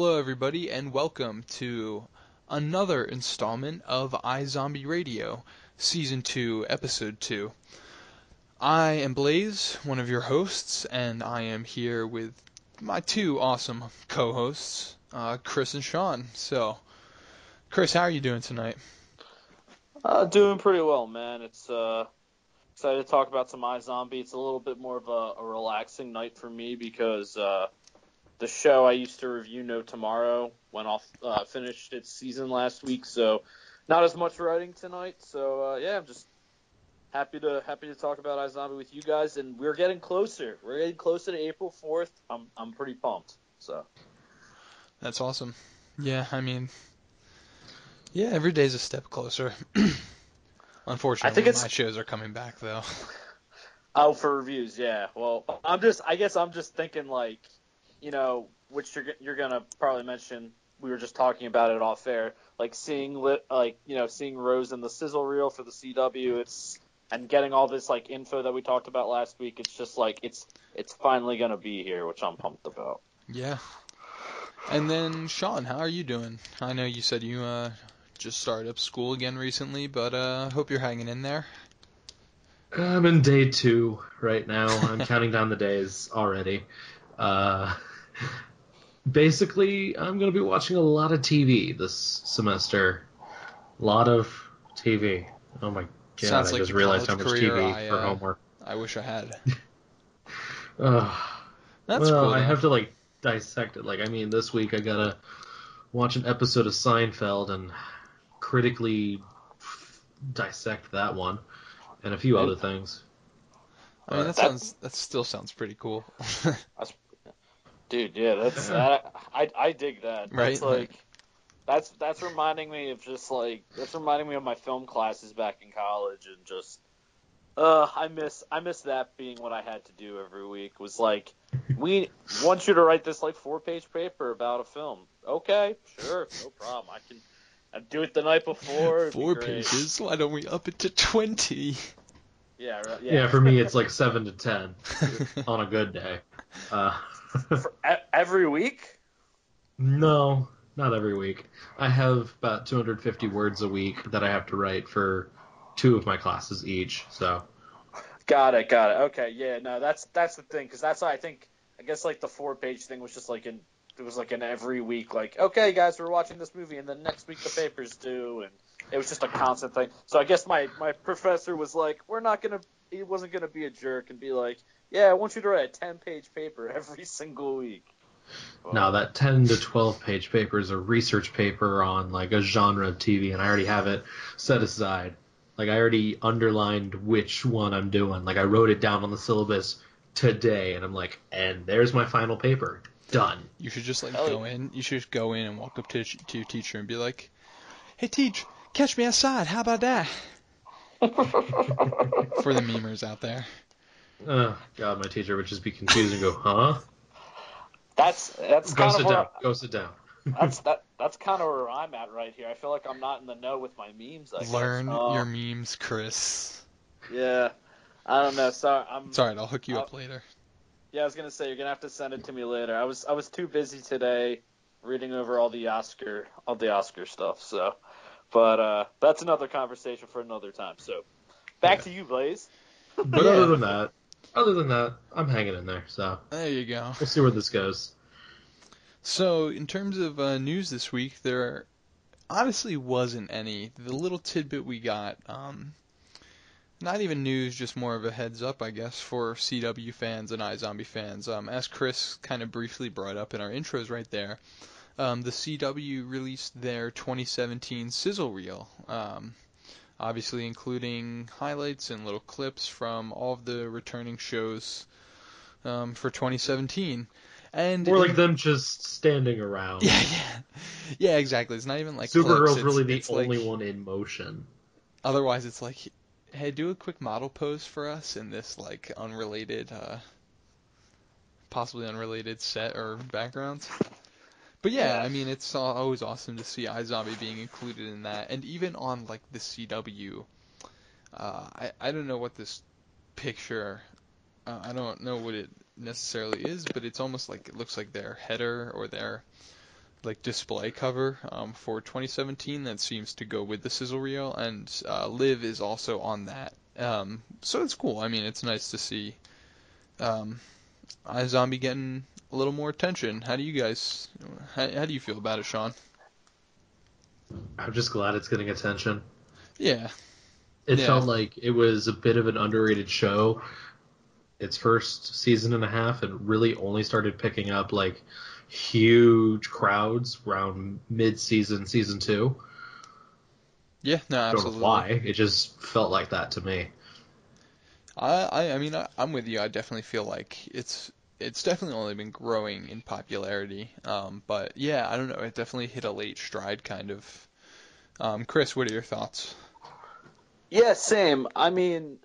Hello, everybody, and welcome to another installment of iZombie Radio, Season 2, Episode 2. I am Blaise, one of your hosts, and I am here with my two awesome co hosts, uh, Chris and Shawn. So, Chris, how are you doing tonight? Uh, doing pretty well, man. It's uh, excited to talk about some iZombie. It's a little bit more of a, a relaxing night for me because uh, the show I used to review, No Tomorrow, went off, uh, finished its season last week, so not as much writing tonight. So uh, yeah, I'm just happy to happy to talk about iZombie with you guys, and we're getting closer. We're getting closer to April 4th. I'm I'm pretty pumped. So That's awesome. Yeah, I mean, yeah, every day's a step closer. Unfortunately, I think it's- my shows are coming back though. Oh, for reviews, yeah. Well, I'm just, I guess I'm just thinking like, you know, which you're you're gonna probably mention. We were just talking about it off air, like seeing lit, like you know, seeing Rose in the sizzle reel for the CW. It's and getting all this like info that we talked about last week. It's just like it's it's finally gonna be here, which I'm pumped about. Yeah. And then Shawn, how are you doing? I know you said you uh just started up school again recently, but uh hope you're hanging in there. I'm in day two right now. I'm counting down the days already. Uh, basically, I'm going to be watching a lot of TV this semester. A lot of TV. Oh my god, Sounds I like just realized how much career. TV I, for uh, homework. I wish I had. Ugh. That's well, cool. I have to like dissect it. Like, I mean, this week I gotta watch an episode of Seinfeld and critically dissect that one, and a few other things. I mean, that That- sounds that still sounds pretty cool. Dude, yeah, that's that, I I dig that. That's Right. like that's that's reminding me of just like that's reminding me of my film classes back in college and just uh I miss I miss that being what I had to do every week was like we want you to write this like four page paper about a film. Okay, sure, no problem. I can I do it the night before. it'd be Four great. pages. Why don't we up it to twenty? Yeah, right, Yeah. yeah. for me it's like seven to ten on a good day. Uh, For every week. no, not every week. I have about 250 words a week that I have to write for two of my classes each. So Got it, got it. Okay, yeah, no, that's that's the thing because that's why I think I guess like the four page thing was just like in it was like an every week like okay guys we're watching this movie and then next week the papers due and it was just a constant thing. So I guess my my professor was like we're not gonna he wasn't gonna be a jerk and be like yeah I want you to write a ten page paper every single week. now that 10 to 12 page paper is a research paper on like a genre of TV, and I already have it set aside. Like I already underlined which one I'm doing. Like I wrote it down on the syllabus today, and I'm like, and there's my final paper. Done. You should just like Hell go in. You should just go in and walk up to to your teacher and be like, "Hey, teach, catch me outside. How about that?" For the memers out there. Oh God, my teacher would just be confused and go, "Huh? That's that's Go kind sit of where down. Go sit down." that's that that's kind of where I'm at right here. I feel like I'm not in the know with my memes. I guess. Learn Uh, your memes, Chris. Yeah, I don't know. Sorry, I'm. It's alright. I'll hook you up Uh, later. Yeah, I was gonna say you're gonna have to send it to me later. I was I was too busy today reading over all the Oscar all the Oscar stuff. So, but uh, that's another conversation for another time. So, back Yeah. to you, Blaise. But other than that, other than that, I'm hanging in there. So There you go. we'll see where this goes. So, in terms of uh, news this week, there honestly wasn't any. The little tidbit we got, um, not even news, just more of a heads up, I guess, for CW fans and iZombie fans. Um, as Chris kind of briefly brought up in our intros right there, um, the CW released their 2017 sizzle reel. Um, obviously, including highlights and little clips from all of the returning shows um, for 2017. And More in- like them just standing around. yeah, yeah, yeah, exactly. It's not even like Supergirl's clips. really It's- the it's like- only one in motion. Otherwise, it's like, hey, do a quick model pose for us in this like unrelated, uh, possibly unrelated set or background. But yeah. I mean, it's al- always awesome to see iZombie being included in that, and even on like the CW. Uh, I I don't know what this picture. Uh, I don't know what it necessarily is, but it's almost like it looks like their header or their like display cover um, for 2017 that seems to go with the sizzle reel, and uh, Liv is also on that. Um, so it's cool. I mean, it's nice to see um, iZombie getting a little more attention. How do you guys? How, how do you feel about it, Shawn? I'm just glad it's getting attention. Yeah, It Yeah. felt like it was a bit of an underrated show. Its first season and a half, and really only started picking up like huge crowds around mid-season, season two. yeah, no, I don't absolutely. know why. It just felt like that to me. I, I, I mean, I, I'm with you. I definitely feel like it's it's definitely only been growing in popularity. Um, but yeah, I don't know. It definitely hit a late stride, kind of. Um, Chris, what are your thoughts? Yeah, same. I mean,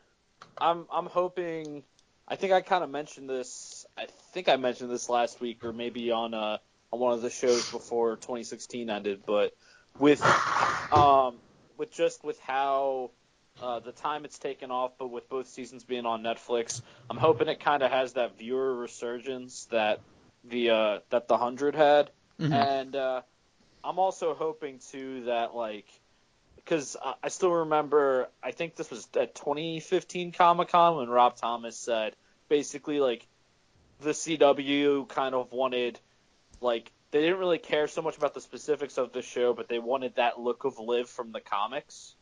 I'm I'm hoping. I think I kind of mentioned this. I think I mentioned this last week, or maybe on uh on one of the shows before 2016 ended. But with um with just with how uh, the time it's taken off, but with both seasons being on Netflix, I'm hoping it kind of has that viewer resurgence that the uh, that the hundred had. Mhm. And uh, I'm also hoping too that like because I I still remember I think this was at 2015 Comic Con when Rob Thomas said basically like the CW kind of wanted like they didn't really care so much about the specifics of the show, but they wanted that look of Liv from the comics.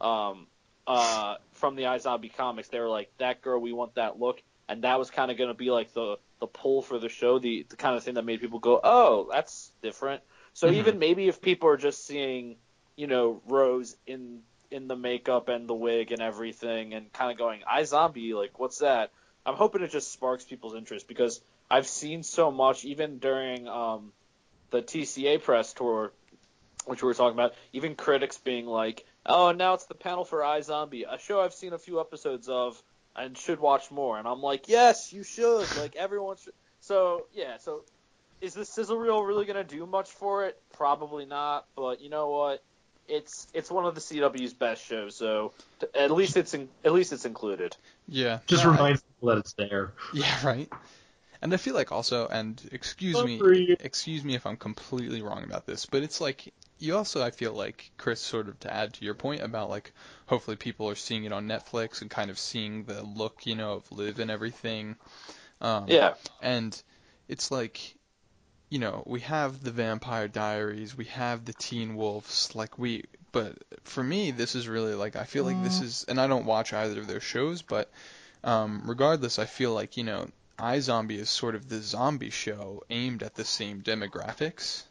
Um, uh, from the iZombie comics, they were like, "That girl, we want that look," and that was kind of going to be like the the pull for the show, the the kind of thing that made people go, "Oh, that's different." So Mhm. even maybe if people are just seeing, you know, Rose in in the makeup and the wig and everything, and kind of going, "iZombie, like, what's that?" I'm hoping it just sparks people's interest because I've seen so much, even during um, the TCA press tour, which we were talking about, even critics being like, "Oh, and now it's the panel for iZombie, a show I've seen a few episodes of and should watch more." And I'm like, "Yes, you should. Like everyone should." So yeah, so is the sizzle reel really gonna do much for it? Probably not. But you know what? It's it's one of the CW's best shows, so t- at least it's in, at least it's included. Yeah, Just no, I- remind people that it's there. Yeah, right. And I feel like also, and excuse me, Agreed. excuse me if I'm completely wrong about this, but it's like you also, I feel like Chris, sort of to add to your point about like hopefully people are seeing it on Netflix and kind of seeing the look, you know, of Liv and everything. Um, Yeah, And it's like, you know, we have the Vampire Diaries, we have the Teen Wolves, like we, but for me, this is really like, I feel like this is, and I don't watch either of their shows, but um, regardless, I feel like, you know, iZombie is sort of the zombie show aimed at the same demographics.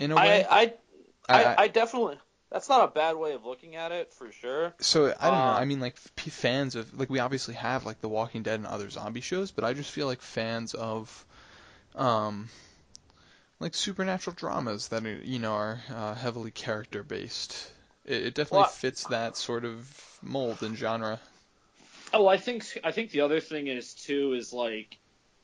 In a way. I I, I, I- definitely that's not a bad way of looking at it for sure. So I don't know. Uh, I mean, like fans of like we obviously have like The Walking Dead and other zombie shows, but I just feel like fans of, um, like supernatural dramas that are you know are uh, heavily character based. It, it definitely Well, fits that sort of mold and genre. Oh, I think I think the other thing is too is like,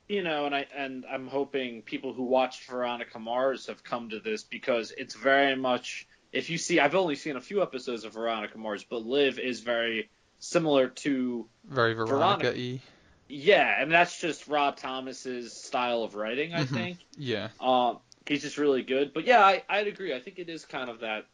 you know, and I and I'm hoping people who watched Veronica Mars have come to this because it's very much. If you see, I've only seen a few episodes of Veronica Mars, but Liv is very similar to Very Veronica. Veronica-y. yeah, and that's just Rob Thomas's style of writing, I Mhm. think. Yeah. Um, he's just really good. But yeah, I, I'd agree. I think it is kind of that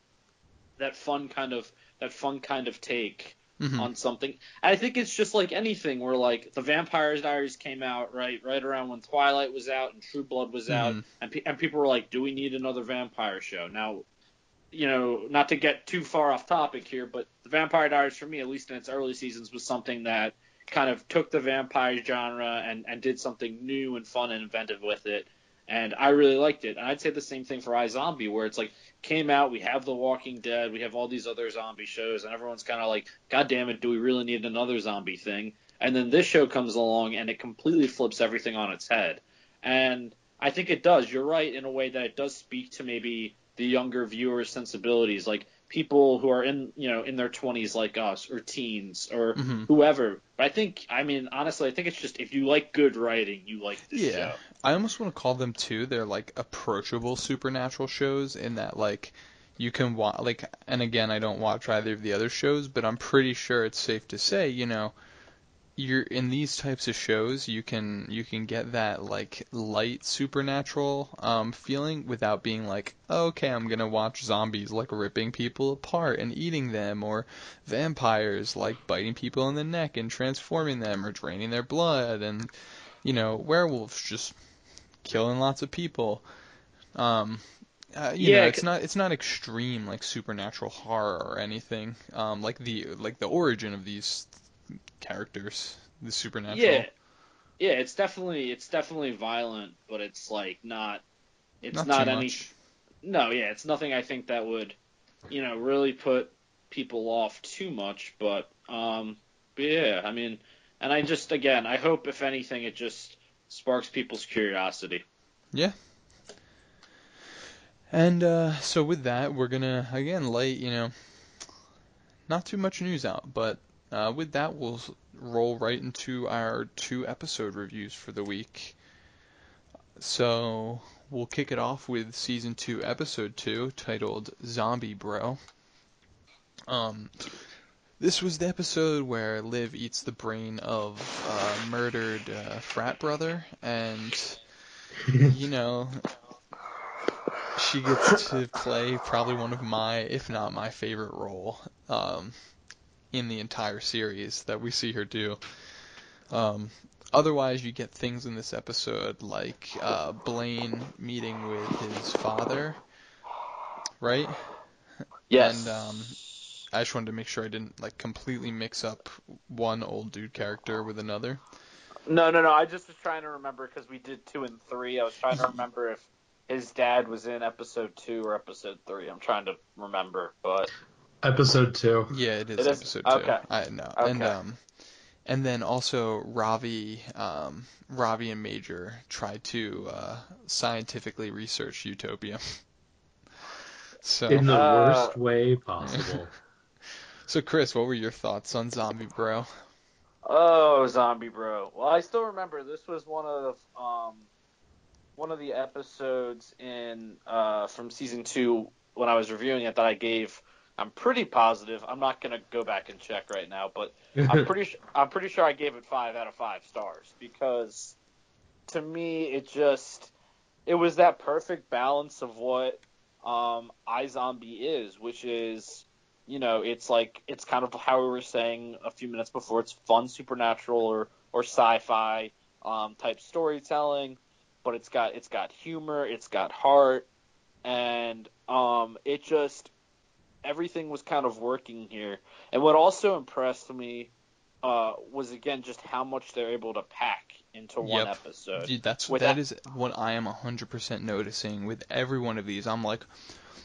that fun kind of that fun kind of take Mhm. on something. And I think it's just like anything where like the Vampire Diaries came out right right around when Twilight was out and True Blood was out, Mhm. and pe- and people were like, "Do we need another vampire show?" Now, you know, not to get too far off topic here, but the Vampire Diaries for me, at least in its early seasons, was something that kind of took the vampire genre and and did something new and fun and inventive with it. And I really liked it. And I'd say the same thing for iZombie, where it's like came out, we have The Walking Dead, we have all these other zombie shows, and everyone's kind of like, God damn it, do we really need another zombie thing? And then this show comes along and it completely flips everything on its head. And I think it does. You're right in a way that it does speak to maybe the younger viewers' sensibilities, like people who are in you know in their 20s like us or teens or Mhm. whoever. But I think, I mean, honestly, I think it's just if you like good writing, you like this Yeah. show. I almost want to call them too. They're like approachable supernatural shows in that like you can watch like and again I don't watch either of the other shows, but I'm pretty sure it's safe to say, you know, you're in these types of shows you can you can get that like light supernatural um feeling without being like okay i'm gonna watch zombies like ripping people apart and eating them or vampires like biting people in the neck and transforming them or draining their blood and you know werewolves just killing lots of people um uh, you Yeah, know, it's not it's not extreme like supernatural horror or anything. Um, like the like the origin of these characters, the supernatural. Yeah, yeah, it's definitely it's definitely violent, but it's like not it's not, not, any much. no, yeah, it's nothing I think that would you know really put people off too much, but um, but yeah, I mean, and I just again, I hope if anything, it just sparks people's curiosity. Yeah, and uh, so with that, we're gonna again lay you know, not too much news out, but uh, with that, we'll roll right into our two episode reviews for the week. So we'll kick it off with season two, episode two, titled "Zombie Bro." Um, this was the episode where Liv eats the brain of a murdered uh, frat brother, and you know, she gets to play probably one of my, if not my favorite role, um, in the entire series that we see her do. Um, otherwise, you get things in this episode like uh, Blaine meeting with his father, right? Yes. And, um, I just wanted to make sure I didn't like completely mix up one old dude character with another. No, no, no. I just was trying to remember because we did two and three. I was trying to remember if his dad was in episode two or episode three. I'm trying to remember, but Episode two. Yeah, it is It is? episode two. Okay. I know. And Okay. um and then also Ravi um Ravi and Major try to uh scientifically research Utopium. so In the Uh, worst way possible. so Chris, what were your thoughts on Zombie Bro? Oh, Zombie Bro. Well, I still remember this was one of um one of the episodes in uh from season two when I was reviewing it that I gave. I'm pretty positive. I'm not gonna go back and check right now, but I'm pretty su- I'm pretty sure I gave it five out of five stars because to me it just it was that perfect balance of what um iZombie is, which is you know it's like it's kind of how we were saying a few minutes before. It's fun supernatural or or sci-fi um, type storytelling, but it's got it's got humor, it's got heart, and um it just everything was kind of working here. And what also impressed me uh, was again just how much they're able to pack into one episode. Dude, that's with that is what I am 100% noticing with every one of these. I'm like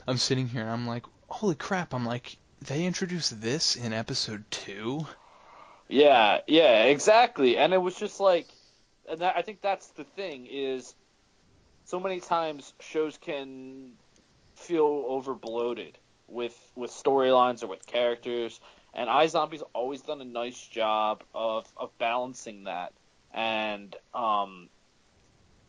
I'm sitting here and I'm like, "Holy crap." I'm like, "They introduced this in episode 2?" Yeah, yeah, exactly. And it was just like, and that, I think that's the thing is, so many times shows can feel over bloated with with storylines or with characters, and iZombie's always done a nice job of of balancing that. And um,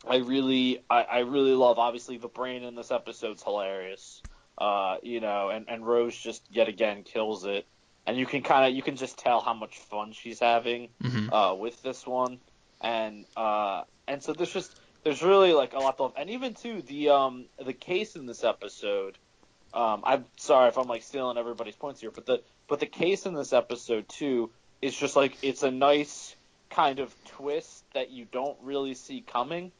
I really, I, I really love. Obviously, the brain in this episode's hilarious. Uh, you know, and and Rose just yet again kills it and you can kind of you can just tell how much fun she's having Mhm. uh, with this one, and uh, and so there's just there's really like a lot of and even too the um the case in this episode. Um, I'm sorry if I'm like stealing everybody's points here, but the but the case in this episode too is just like it's a nice kind of twist that you don't really see coming,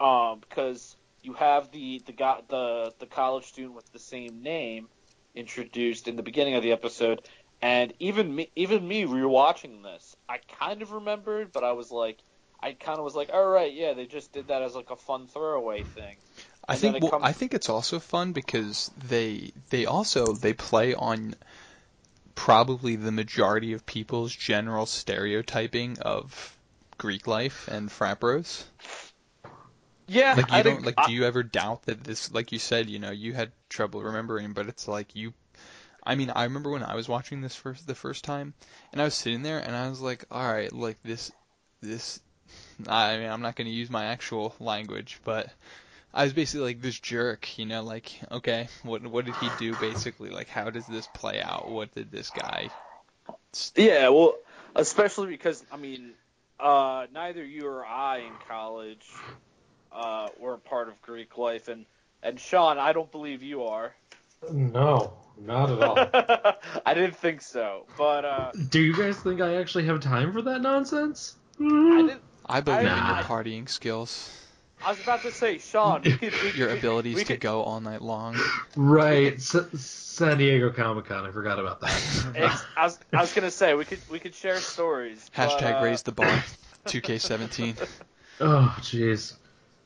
um, because you have the the guy the the college student with the same name introduced in the beginning of the episode, and even me, even me rewatching this, I kind of remembered, but I was like, I kind of was like, all right, yeah, they just did that as like a fun throwaway thing. I And think well, comes- I think it's also fun because they they also they play on probably the majority of people's general stereotyping of Greek life and frat bros. Yeah, Like you I don't think, like I- do you ever doubt that this like you said, you know, you had trouble remembering, but it's like you I mean, I remember when I was watching this first the first time and I was sitting there and I was like, all right, like this this I mean, I'm not going to use my actual language, but I was basically like this jerk, you know, like okay, what what did he do basically? Like how does this play out? What did this guy Yeah, well, especially because I mean, uh, neither you or I in college uh, were a part of Greek life, and and Shawn, I don't believe you are. No, not at all. I didn't think so, but uh, Do you guys think I actually have time for that nonsense? I didn't. I believe in your Nah. partying skills, I was about to say, Shawn, we could, we your abilities we to could- go all night long. Right, S- San Diego Comic Con. I forgot about that. I was, I was gonna say we could we could share stories. but, Hashtag uh, raise the bar. 2K17. oh, jeez.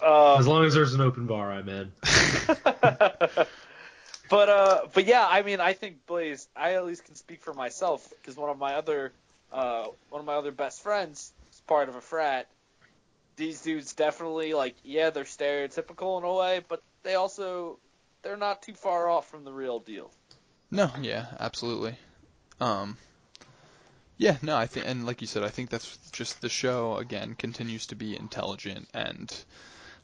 uh, As long as there's an open bar, I'm in. but uh, but yeah, I mean, I think Blaise. I at least can speak for myself because one of my other uh, one of my other best friends is part of a frat. These dudes definitely like, yeah, they're stereotypical in a way, but they also they're not too far off from the real deal. No, yeah, absolutely. Um, yeah, no, I think, and like you said, I think that's just the show again continues to be intelligent and,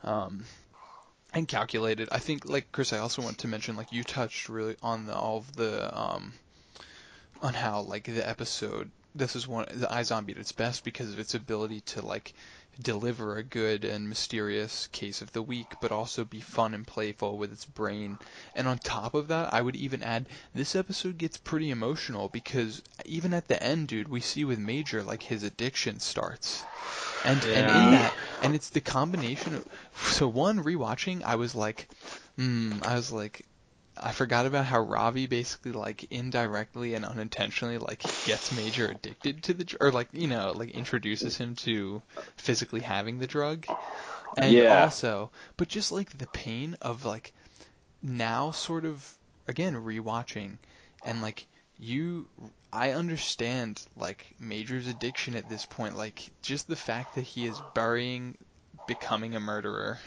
um, and calculated. I think, like Chris, I also want to mention, like you touched really on the, all of the, um, on how like the episode. This is one the iZombie at its best because of its ability to like deliver a good and mysterious case of the week, but also be fun and playful with its brain. And on top of that, I would even add this episode gets pretty emotional because even at the end, dude, we see with Major like his addiction starts. And and in that and it's the combination of so one rewatching, I was like, hmm, I was like I forgot about how Ravi basically like indirectly and unintentionally like gets Major addicted to the dr- or like you know like introduces him to physically having the drug. And Yeah. also, but just like the pain of like now sort of again rewatching and like you I understand like Major's addiction at this point like just the fact that he is burying becoming a murderer.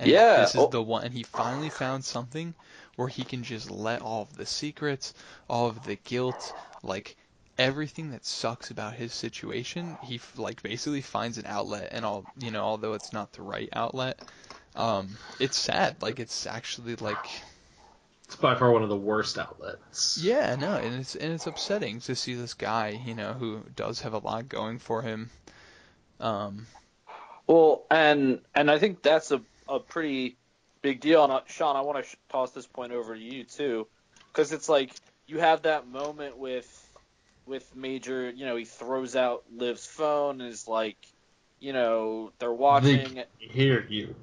And Yeah, this is oh. the one and he finally found something where he can just let all of the secrets, all of the guilt, like everything that sucks about his situation, he like basically finds an outlet and all, you know, although it's not the right outlet, um it's sad. Like it's actually like It's by far one of the worst outlets. yeah, no, and it's and it's upsetting to see this guy, you know, who does have a lot going for him. Um, Well, and and I think that's a, a pretty big deal. And uh, Shawn, I want to sh- toss this point over to you too, because it's like you have that moment with with Major. You know, he throws out Liv's phone and is like, you know, they're watching. They Hear you.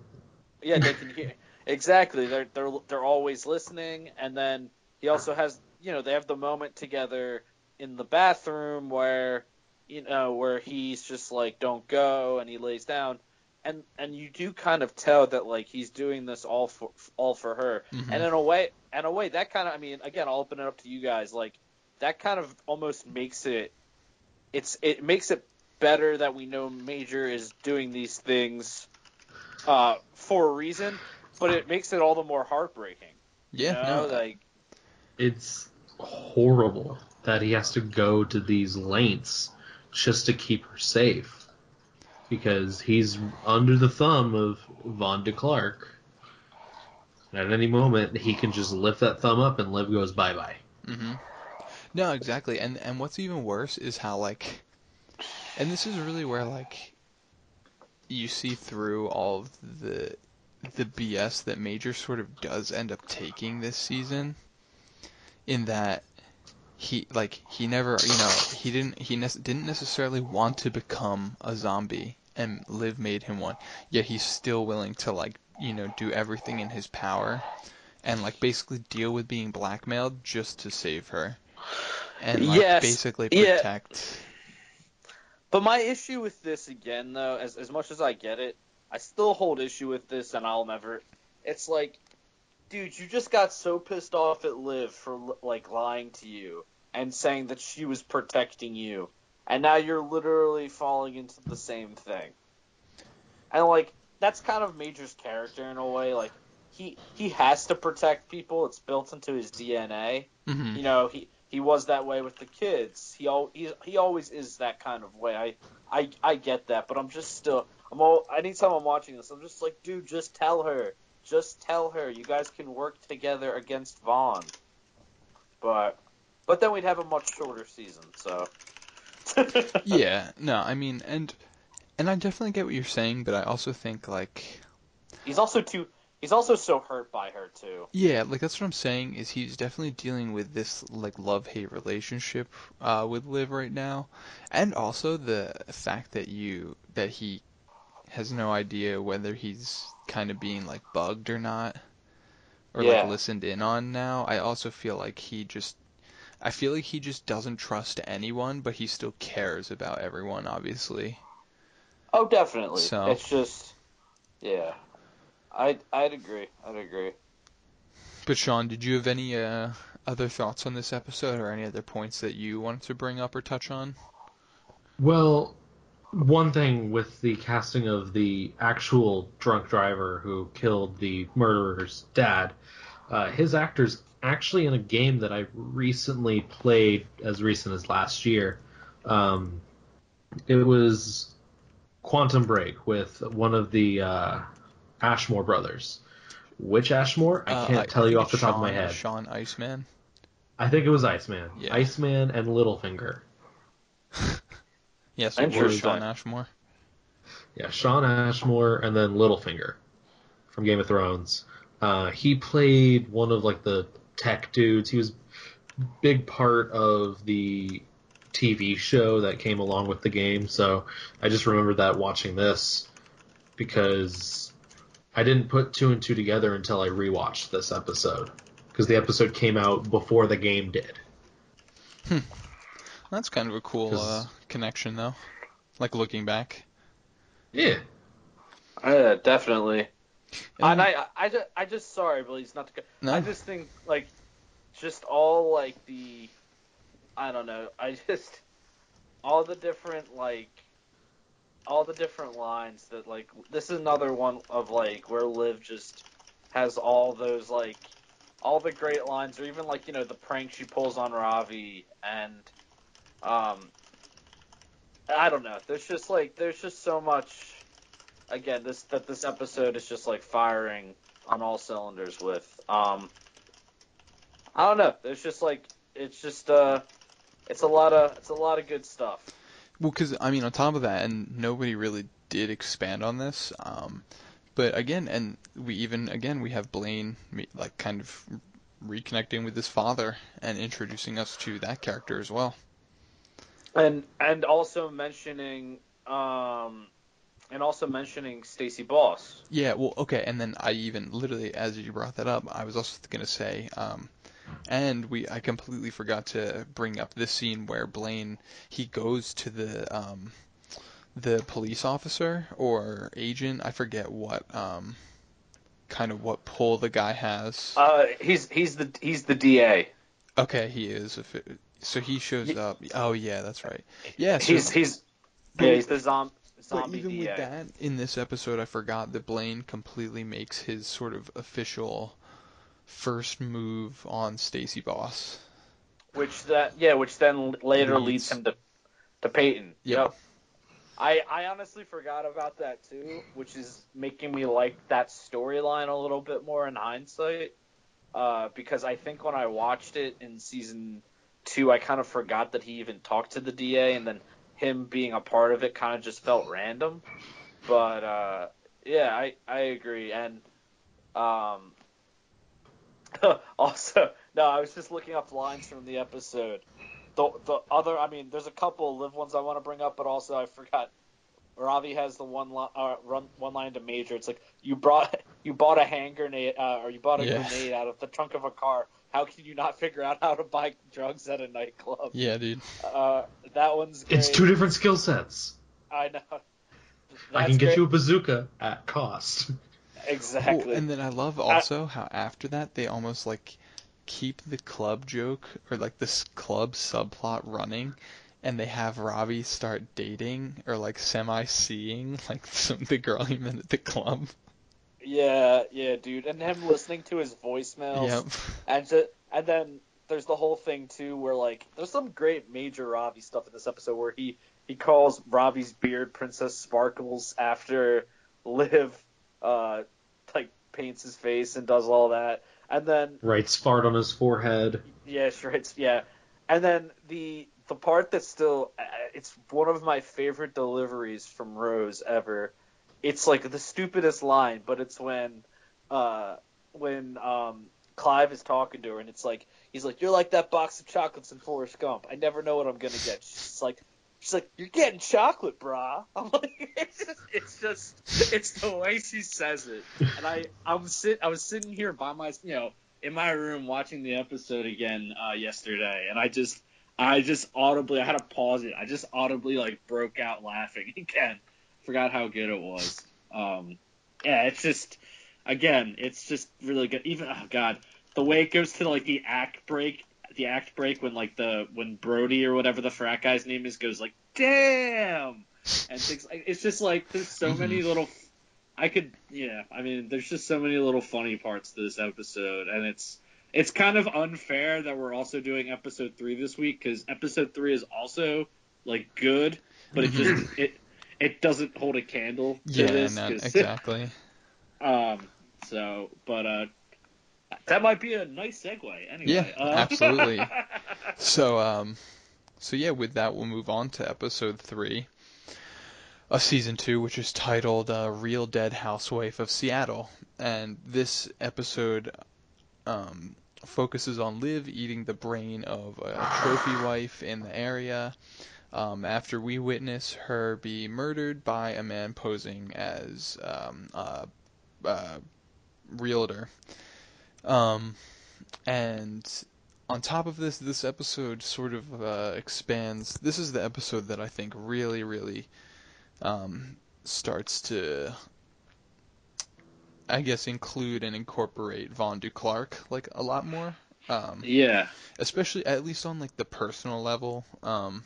Yeah, they can hear exactly. They're they're they're always listening, and then he also has you know they have the moment together in the bathroom where you know where he's just like don't go and he lays down, and and you do kind of tell that like he's doing this all for all for her, mhm. and in a way, in a way that kind of I mean again I'll open it up to you guys like that kind of almost makes it it's it makes it better that we know Major is doing these things uh, for a reason, but it makes it all the more heartbreaking. yeah, you know? no, like It's horrible that he has to go to these lengths just to keep her safe. Because he's under the thumb of Vaughn Du Clark. At any moment, he can just lift that thumb up and Liv goes bye bye. hmm No, exactly. And and what's even worse is how like, and this is really where like, you see through all of the the BS that Major sort of does end up taking this season. In that he like he never you know he didn't he ne- didn't necessarily want to become a zombie and Liv made him one yet he's still willing to like you know do everything in his power and like basically deal with being blackmailed just to save her and like Yes, basically yeah. protect But my issue with this again, though, as as much as I get it, I still hold issue with this, and I'll never. It's like, dude, you just got so pissed off at Liv for like lying to you and saying that she was protecting you, and now you're literally falling into the same thing. And like, that's kind of Major's character in a way. Like, he he has to protect people. It's built into his DNA hmm you know he he was that way with the kids. He al- he, he always is that kind of way. I, I i get that. But i'm just still i'm all anytime i'm watching this i'm just like dude just tell her just tell her you guys can work together against vaughn but but then we'd have a much shorter season so yeah, no, I mean, and and I definitely get what you're saying, but I also think like he's also too. He's also so hurt by her too. Yeah, like that's what I'm saying is he's definitely dealing with this like love-hate relationship uh, with Liv right now, and also the fact that you that he has no idea whether he's kind of being like bugged or not, or Yeah. like listened in on now. I also feel like he just, I feel like he just doesn't trust anyone, but he still cares about everyone, obviously. Oh, definitely. So- It's just, yeah. I I'd agree. I'd agree. But Shawn, did you have any uh, other thoughts on this episode, or any other points that you wanted to bring up or touch on? Well, one thing with the casting of the actual drunk driver who killed the murderer's dad, uh, his actor's actually in a game that I recently played as recent as last year. Um, it was Quantum Break with one of the uh, Ashmore brothers. Which Ashmore? I Uh, can't tell think you off the top of my head. Shawn Iceman. I think it was Iceman. Yeah. Iceman and Littlefinger. Yes, it was Interesting. Shawn Ashmore. Yeah, Shawn Ashmore and then Littlefinger from Game of Thrones. Uh, he played one of like the tech dudes. He was big part of the TV show that came along with the game. So I just remember that watching this because I didn't put two and two together until I rewatched this episode because the episode came out before the game did. Hmm. That's kind of a cool uh, connection, though. Like looking back. Yeah. Yeah, definitely. And And- I, I, just, I just sorry, please, not to. go- No. I just think like, just all like the, I don't know. I just all the different like, all the different lines that like. This is another one of like where Liv just has all those like, all the great lines, or even like you know the prank she pulls on Ravi and, um. I don't know. There's just like there's just so much again this that this episode is just like firing on all cylinders with um I don't know. There's just like it's just uh it's a lot of it's a lot of good stuff. Well, because I mean, on top of that, and nobody really did expand on this. Um, but again, and we even again we have Blaine like kind of reconnecting with his father and introducing us to that character as well. And and also mentioning um and also mentioning Stacey Boss. Yeah, well, okay, and then I even literally, as you brought that up, I was also gonna say, um, and we, I completely forgot to bring up this scene where Blaine he goes to the um, the police officer or agent, I forget what um, kind of what pull the guy has. Uh he's he's the he's the DA. Okay, he is. If it, so, he shows up. Oh yeah, that's right. Yeah, so, He's he's yeah, he's the zom- But zombie even DA. with that, in this episode, I forgot that Blaine completely makes his sort of official first move on Stacey Boss. Which that yeah, which then later Leads. leads him to to Peyton. Yep. I I honestly forgot about that too, which is making me like that storyline a little bit more in hindsight. Uh, because I think when I watched it in season two, I kind of forgot that he even talked to the DA, and then him being a part of it kind of just felt random. But uh, yeah, I I agree, and um, also no, I was just looking up lines from the episode. The the other, I mean, there's a couple of live ones I want to bring up, but also I forgot. Ravi has the one line, uh, run, one line to Major. It's like you brought you bought a hand grenade, uh, or you bought a grenade out of the trunk of a car. How can you not figure out how to buy drugs at a nightclub? Yeah, dude. Uh, that one's great. It's two different skill sets. I know. I That's can get great. you a bazooka at cost. exactly. Well, and then I love also how after that they almost like keep the club joke or like this club subplot running. And they have Ravi start dating or like semi-seeing like some the girl he met at the club. Yeah, yeah, dude. And him listening to his voicemails. Yep. And to, and then there's the whole thing too, where like there's some great major Ravi stuff in this episode where he he calls Ravi's beard Princess Sparkles after Liv, uh, like paints his face and does all that, and then Writes fart on his forehead. yeah, sure, it's yeah, and then the the part that still uh, it's one of my favorite deliveries from Rose ever. It's like the stupidest line, but it's when uh when um Clive is talking to her and it's like he's like you're like that box of chocolates in Forrest Gump. I never know what I'm gonna get. She's like she's like you're getting chocolate, brah. I'm like it's just it's the way she says it. And I I'm sit I was sitting here by my you know in my room watching the episode again uh, yesterday, and I just I just audibly I had to pause it. I just audibly like broke out laughing again. Forgot how good it was. Um, yeah, it's just again, it's just really good. Even oh god, the way it goes to like the act break, the act break when like the when Brody or whatever the frat guy's name is goes like damn, and things it's just like there's so many little. I could yeah, I mean there's just so many little funny parts to this episode, and it's it's kind of unfair that we're also doing episode three this week because episode three is also like good, but it just it it doesn't hold a candle to Yeah, this. no, exactly. um. So, but uh, that might be a nice segue. Anyway. Yeah, uh, absolutely. So, um, so yeah, with that, we'll move on to episode three of season two, which is titled uh, "Real Dead Housewife of Seattle," and this episode um, focuses on Liv eating the brain of a trophy wife in the area. Um, after we witness her be murdered by a man posing as um, a, a realtor. Um, and on top of this, this episode sort of uh, expands. This is the episode that I think really, really um, starts to, I guess, include and incorporate Vaughn Du Clark like a lot more. Um, yeah. especially at least on like the personal level. Um,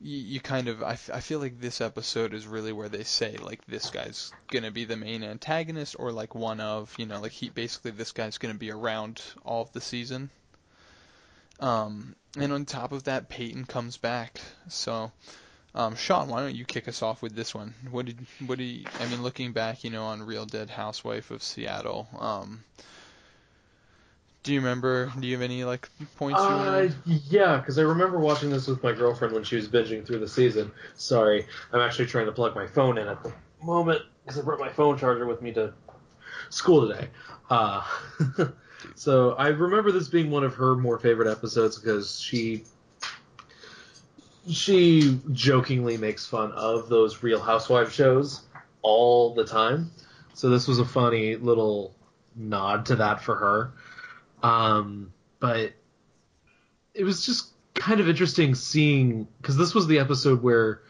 you, kind of I, f- I feel like this episode is really where they say like this guy's gonna be the main antagonist or like one of you know like he basically this guy's gonna be around all of the season. Um, and on top of that, Peyton comes back. So, um, Shawn, why don't you kick us off with this one? What did what did you, I mean? Looking back, you know, on Real Dead Housewife of Seattle. Um, do you remember? Do you have any like points? Uh, yeah, because I remember watching this with my girlfriend when she was binging through the season. Sorry, I'm actually trying to plug my phone in at the moment because I brought my phone charger with me to school today. Uh, so I remember this being one of her more favorite episodes because she she jokingly makes fun of those Real Housewives shows all the time. So this was a funny little nod to that for her. Um, but it was just kind of interesting seeing because this was the episode where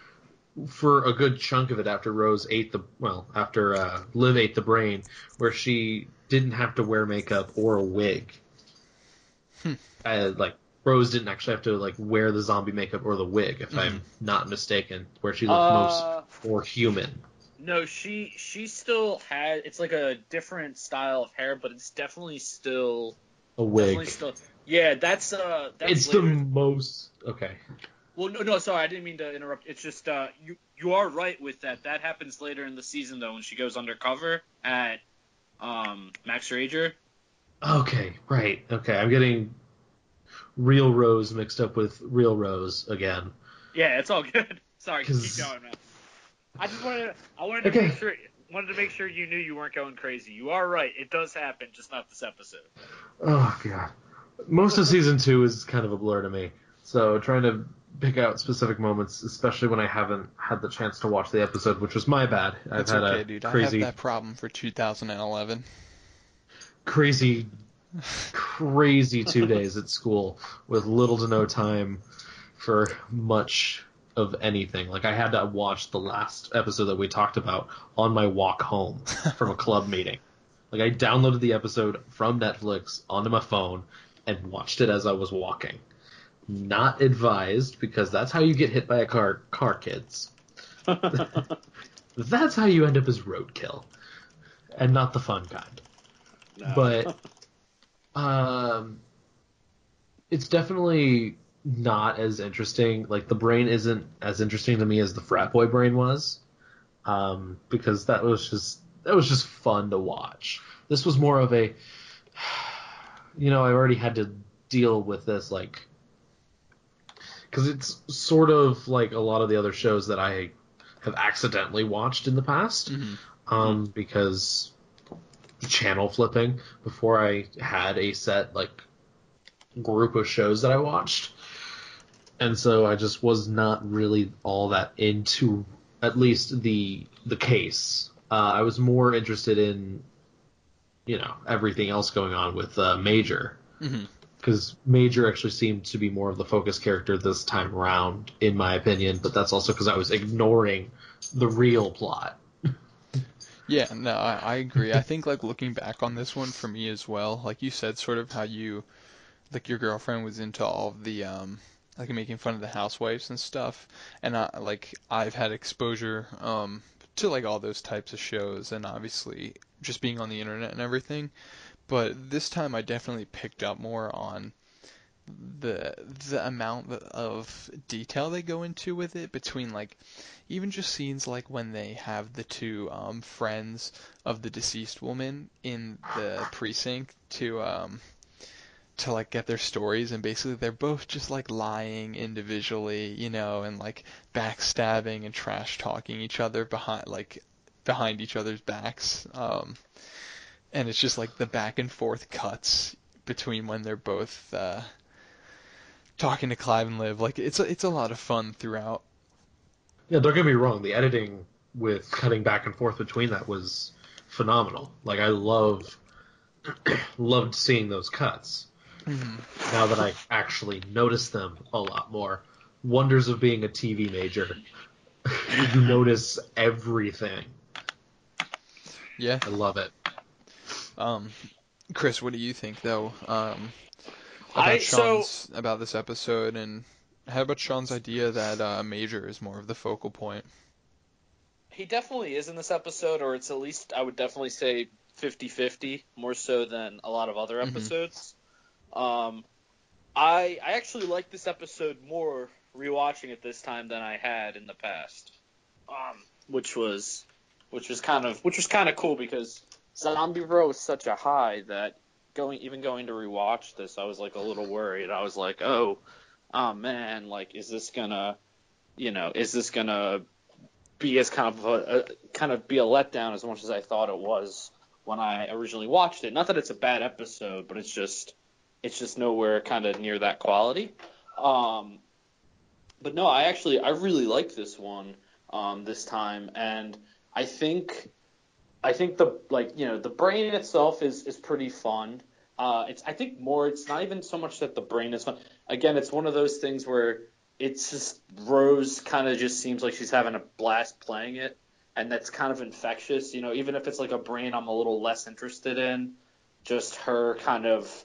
for a good chunk of it after Rose ate the well after uh, Liv ate the brain where she didn't have to wear makeup or a wig. Hmm. Uh, like Rose didn't actually have to like wear the zombie makeup or the wig if I'm not mistaken where she looked Uh, most more human. No, she she still had. It's like a different style of hair, but it's definitely still A wig. still. Yeah, that's uh. That's It's the most okay. Well, no, no, sorry, I didn't mean to interrupt. It's just uh, you you are right with that. That happens later in the season though, when she goes undercover at um Max Rager. Okay, right. Okay, I'm getting real Rose mixed up with real Rose again. Yeah, it's all good. Sorry, keep going, man. I just wanted to, I wanted to Okay. make sure wanted to make sure you knew you weren't going crazy. You are right. It does happen, just not this episode. Oh god. Most of season two is kind of a blur to me. So trying to pick out specific moments, especially when I haven't had the chance to watch the episode, which was my bad. I've It's had okay, a dude. crazy, I have that problem for 2011. crazy, crazy two days at school with little to no time for much of anything. Like I had to watch the last episode that we talked about on my walk home from a club meeting. Like I downloaded the episode from Netflix onto my phone and watched it as I was walking. Not advised because that's how you get hit by a car, car kids. That's how you end up as roadkill, and not the fun kind No. but um it's definitely not as interesting like the brain isn't as interesting to me as the frat boy brain was um because that was just that was just fun to watch this was more of a you know i already had to deal with this like because it's sort of like a lot of the other shows that I have accidentally watched in the past. Mm-hmm. Um, because channel flipping before I had a set like group of shows that I watched. And so I just was not really all that into at least the the case. Uh, I was more interested in you know everything else going on with uh, Major because Major actually seemed to be more of the focus character this time around, in my opinion. But that's also because I was ignoring the real plot. Yeah, no, I, I agree. I think like looking back on this one for me as well, like you said, sort of how you, like your girlfriend was into all of the um, like making fun of the housewives and stuff, and I like I've had exposure um to like all those types of shows, and obviously just being on the internet and everything, but this time I definitely picked up more on the the amount of detail they go into with it between like even just scenes like when they have the two um, friends of the deceased woman in the precinct to um, to like get their stories and basically they're both just like lying individually, you know, and like backstabbing and trash talking each other behind like behind each other's backs. Um, and it's just like the back and forth cuts between when they're both uh, talking to Clive and Liv. Like it's a, it's a lot of fun throughout. Yeah, don't get me wrong. The editing with cutting back and forth between that was phenomenal. Like I love loved seeing those cuts. Now that I actually notice them a lot more. Wonders of being a TV major. you notice everything. Yeah. I love it. Um, Chris, what do you think though? Um, about I- so- Shawn's about this episode, and how about Shawn's idea that uh, Major is more of the focal point? He definitely is in this episode, or it's at least I would definitely say 50-50, more so than a lot of other Mhm. episodes. Um, I I actually like this episode more rewatching it this time than I had in the past, um, which was which was kind of which was kind of cool because Zombie Bro was such a high that going even going to rewatch this, I was like a little worried. I was like, oh, oh man, like is this gonna, you know, is this gonna be as kind of a, a kind of be a letdown as much as I thought it was when I originally watched it. Not that it's a bad episode, but it's just it's just nowhere kind of near that quality. Um, but no, I actually I really like this one um, this time, and I think I think the like you know the brain itself is is pretty fun. Uh, it's I think more it's not even so much that the brain is fun. Again, it's one of those things where it's just Rose kind of just seems like she's having a blast playing it, and that's kind of infectious. You know, even if it's like a brain I'm a little less interested in, just her kind of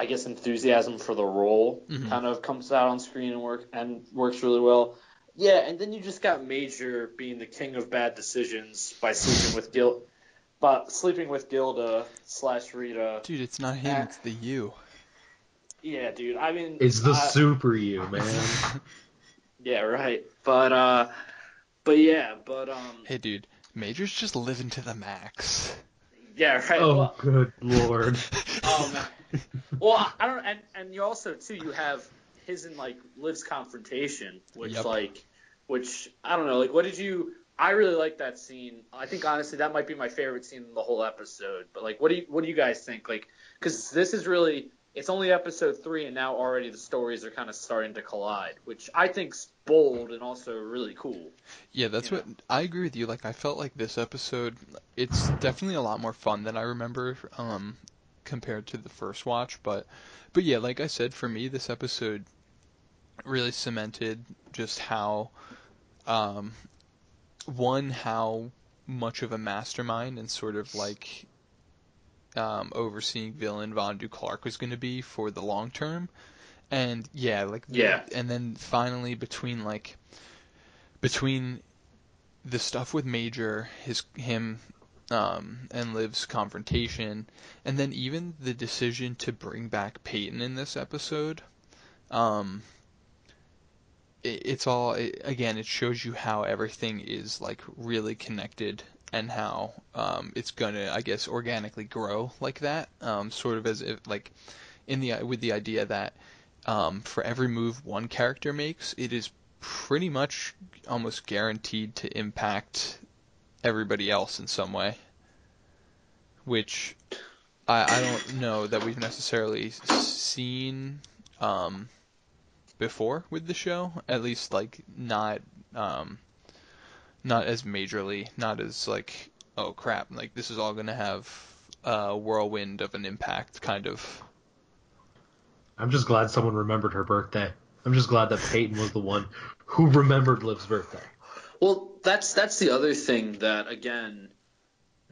I guess enthusiasm for the role Mhm. kind of comes out on screen and work and works really well. Yeah, and then you just got Major being the king of bad decisions by sleeping with Gil, but sleeping with Gilda slash Rita. Dude, it's not him, Uh, it's the you. Yeah, dude. I mean, It's the I- super you, man. yeah, right. But uh, but yeah, but um, hey, dude, Major's just living to the max. yeah, right. oh, Well, good lord. oh man. Well, I don't, and and you also too, you have his and like Liv's confrontation, which Yep. like, which I don't know, like, what did you? I really like that scene. I think honestly that might be my favorite scene in the whole episode. But like, what do you what do you guys think? Like, because this is really it's only episode three, and now already the stories are kind of starting to collide, which I think's bold and also really cool. Yeah, that's You what I agree with you. Like, I felt like this episode, it's definitely a lot more fun than I remember, um, compared to the first watch. But, but yeah, like I said, for me, this episode really cemented just how, um, one, how much of a mastermind and sort of like, um, overseeing villain Vaughn Du Clark was going to be for the long term. And yeah, like Yeah. and then finally between like between the stuff with Major, his him um, and Liv's confrontation, and then even the decision to bring back Peyton in this episode, um, it, it's all it, again. It shows you how everything is like really connected and how um, it's gonna, I guess, organically grow like that. Um, sort of as if like in the with the idea that um, for every move one character makes, it is pretty much almost guaranteed to impact everybody else in some way. Which I, I don't know that we've necessarily seen um, before with the show. At least like not um, not as majorly, not as like oh crap, like this is all gonna have a whirlwind of an impact kind of. I'm just glad someone remembered her birthday. I'm just glad that Peyton was the one who remembered Liv's birthday. Well, that's that's the other thing that again,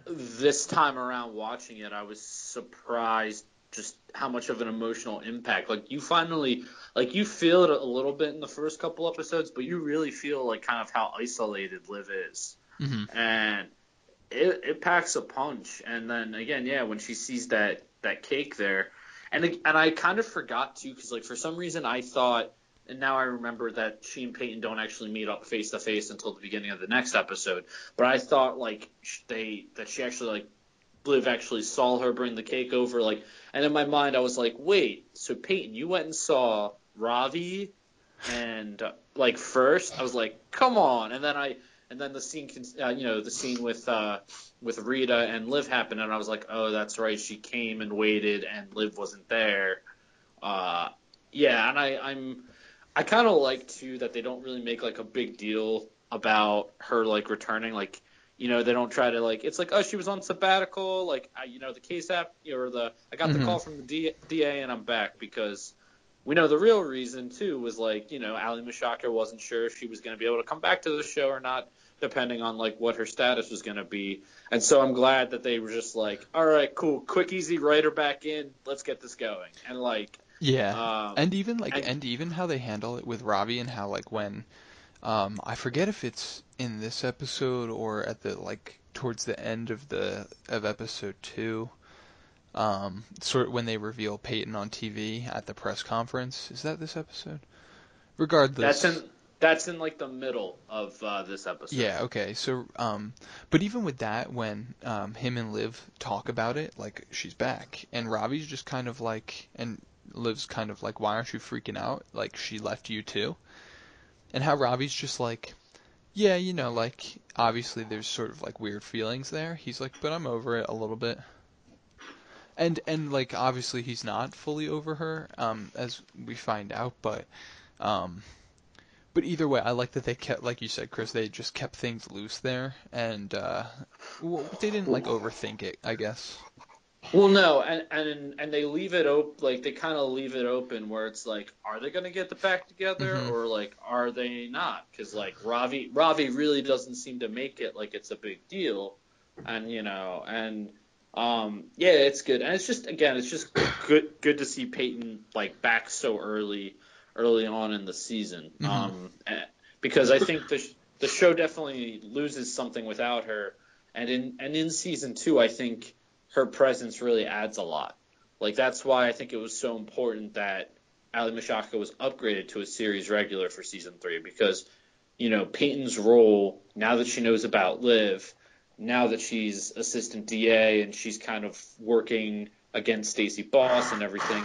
this time around watching it, I was surprised just how much of an emotional impact. Like you finally, like you feel it a little bit in the first couple episodes, but you really feel like kind of how isolated Liv is, Mm-hmm. and it it packs a punch. And then again, yeah, when she sees that that cake there, and and I kind of forgot too, because like for some reason I thought. And now I remember that she and Peyton don't actually meet up face to face until the beginning of the next episode. But I thought like they that she actually like Liv actually saw her bring the cake over, like, and in my mind I was like, wait, so Peyton, you went and saw Ravi, and uh, like first I was like, come on, and then I and then the scene, uh, you know, the scene with uh, with Rita and Liv happened, and I was like, oh, that's right, she came and waited, and Liv wasn't there. Uh, yeah, and I, I'm I kind of like too that they don't really make like a big deal about her like returning, like you know they don't try to like it's like oh she was on sabbatical like I, you know the case app or the I got the Mhm. call from the D, DA and I'm back because we know the real reason too was like you know Aly Michalka wasn't sure if she was going to be able to come back to the show or not depending on like what her status was going to be and so I'm glad that they were just like all right cool quick easy write her back in let's get this going and like Yeah. um, and even like and- and even how they handle it with Ravi and how like when um I forget if it's in this episode or at the like towards the end of the of episode 2 um sort when they reveal Peyton on TV at the press conference. Is that this episode? Regardless. That's in that's in like the middle of uh, this episode. Yeah, okay. So, um, but even with that, when um, him and Liv talk about it, like she's back, and Ravi's just kind of like, and Liv's kind of like, why aren't you freaking out? Like she left you too, and how Ravi's just like, yeah, you know, like obviously there's sort of like weird feelings there. He's like, but I'm over it a little bit. And and like obviously he's not fully over her, um, as we find out, but um, but either way, I like that they kept, like you said, Chris, they just kept things loose there, and uh, they didn't like overthink it, I guess. Well, no, and and and they leave it open, like they kind of leave it open where it's like, are they gonna get the back together, Mhm. or like, are they not? Because like Ravi, Ravi really doesn't seem to make it like it's a big deal, and you know, and um, yeah, it's good, and it's just again, it's just good, good to see Peyton like back so early, early on in the season, Mhm. um, eh, because I think the sh- the show definitely loses something without her, and in and in season two, I think her presence really adds a lot. Like that's why I think it was so important that Aly Michalka was upgraded to a series regular for season three because, you know, Peyton's role now that she knows about Liv, now that she's assistant DA and she's kind of working against Stacey Boss and everything,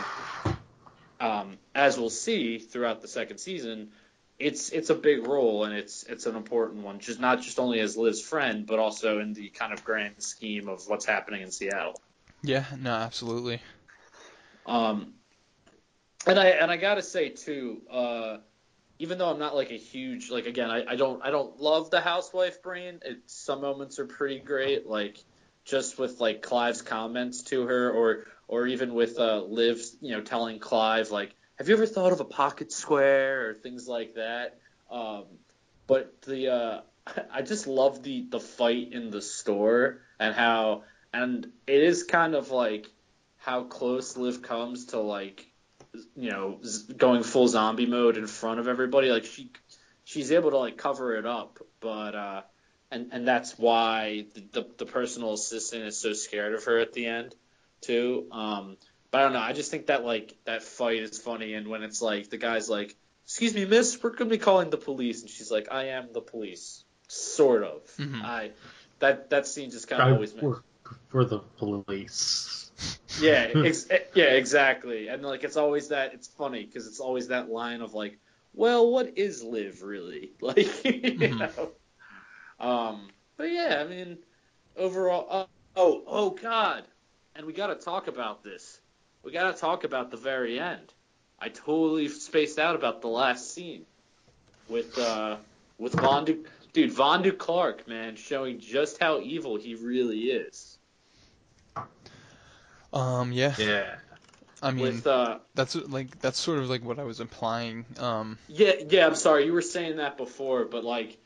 um, as we'll see throughout the second season, it's it's a big role and it's it's an important one, just not just only as Liv's friend, but also in the kind of grand scheme of what's happening in Seattle. Yeah, no, absolutely. Um, and I and I gotta say too, uh, even though I'm not like a huge like again, I, I don't I don't love the housewife brain. It, some moments are pretty great, like just with like Clive's comments to her, or or even with uh, Liv, you know, telling Clive like, "Have you ever thought of a pocket square?" or things like that. Um, but the uh, I just love the the fight in the store and how and it is kind of like how close Liv comes to like you know going full zombie mode in front of everybody like she she's able to like cover it up but uh and and that's why the the, the personal assistant is so scared of her at the end too um but I don't know I just think that like that fight is funny and when it's like the guy's like excuse me miss we're gonna be calling the police and she's like I am the police sort of Mhm. I that that scene just kind of always makes work for the police. Yeah, ex- yeah, exactly. And like it's always that. It's funny because it's always that line of like, well, what is Liv really? Like, you Mhm. know. Um, but yeah, I mean, overall, uh, oh, oh God, and we got to talk about this. We got to talk about the very end. I totally spaced out about the last scene with uh with Vaughn du- dude Vaughn du Clark, man, showing just how evil he really is. Um, yeah. Yeah. I mean, with uh, that's like that's sort of like what I was implying. Um, Yeah, yeah. I'm sorry, you were saying that before, but like,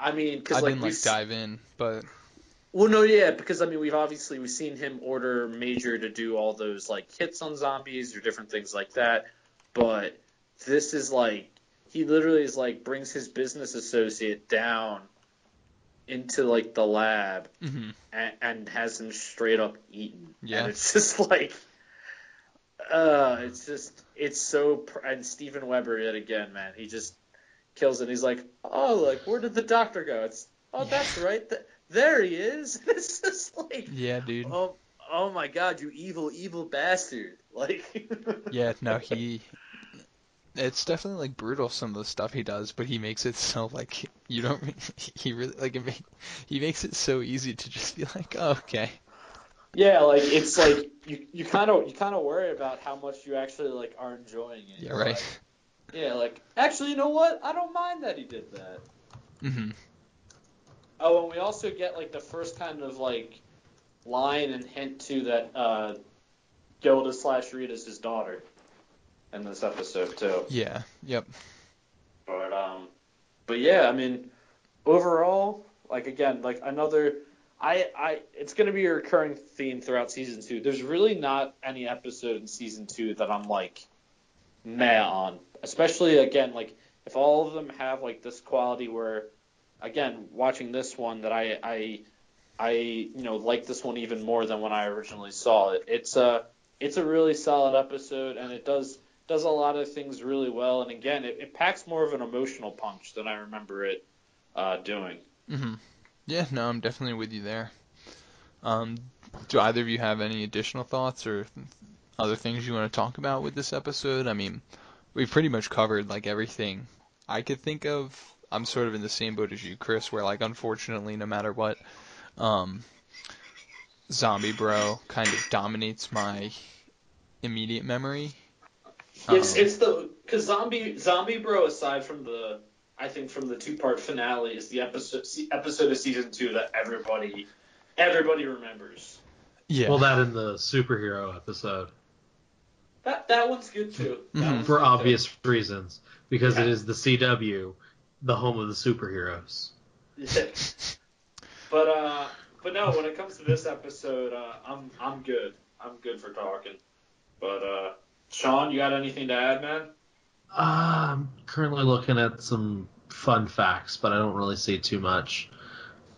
I mean, I because like, didn't like dive in, but well, no, yeah, because I mean, we've obviously we've seen him order Major to do all those like hits on zombies or different things like that, but this is like he literally is like brings his business associate down into like the lab mhm. and, and has him straight up eaten. Yeah. And it's just like, uh, it's just, it's so, pr- and Steven Weber yet again, man, he just kills it. He's like, oh, like, where did the doctor go? It's, oh, Yeah. that's right. There he is. This is like, yeah, dude. oh, oh my god, you evil, evil bastard. Like, Yeah, no, he. It's definitely like brutal some of the stuff he does, but he makes it so like you don't. He really like it make, he makes it so easy to just be like, oh, okay, yeah, like, it's like, you, you kind of, you kind of worry about how much you actually, like, are enjoying it. yeah, right. like- yeah, like, actually, you know what? I don't mind that he did that. hmm Oh, and we also get like the first kind of like line and hint to that uh, Gilda slash Rita's his daughter in this episode too. Yeah, yep. But um, but yeah, I mean, overall, like again, like another. I, I, it's going to be a recurring theme throughout season two. There's really not any episode in season two that I'm like meh on. Especially again, like if all of them have like this quality where, again, watching this one that I, I, I, you know, like this one even more than when I originally saw it. It's a, it's a really solid episode, and it does does a lot of things really well. And again, it, it packs more of an emotional punch than I remember it uh, doing. hmm Yeah, no, I'm definitely with you there. Um, do either of you have any additional thoughts or other things you want to talk about with this episode? I mean, we've pretty much covered like everything I could think of. I'm sort of in the same boat as you, Chris, where like unfortunately, no matter what, um, Zombie Bro kind of dominates my immediate memory. It's Um, it's the because zombie zombie bro aside from the I think from the two part finale is the episode episode of season two that everybody everybody remembers. yeah, Well, that in the superhero episode That that one's good too. That Mhm. one's for good, too. obvious reasons because it Yeah. is the CW, the home of the superheroes. Yeah. But uh, but no, when it comes to this episode, uh, I'm I'm good. I'm good for talking. But uh, Shawn, you got anything to add, man? Uh, I'm currently looking at some fun facts, but I don't really see too much.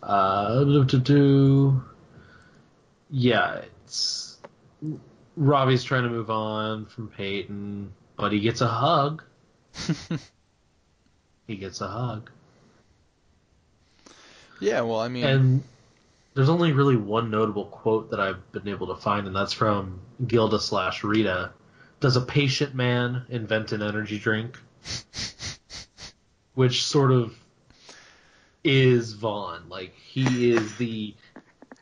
Uh, do, do, do. yeah, it's Ravi's trying to move on from Peyton, but he gets a hug. He gets a hug, yeah. Well, I mean, and there's only really one notable quote that I've been able to find, and that's from Gilda slash Rita. Does a patient man invent an energy drink? Which sort of is Vaughn. Like he is the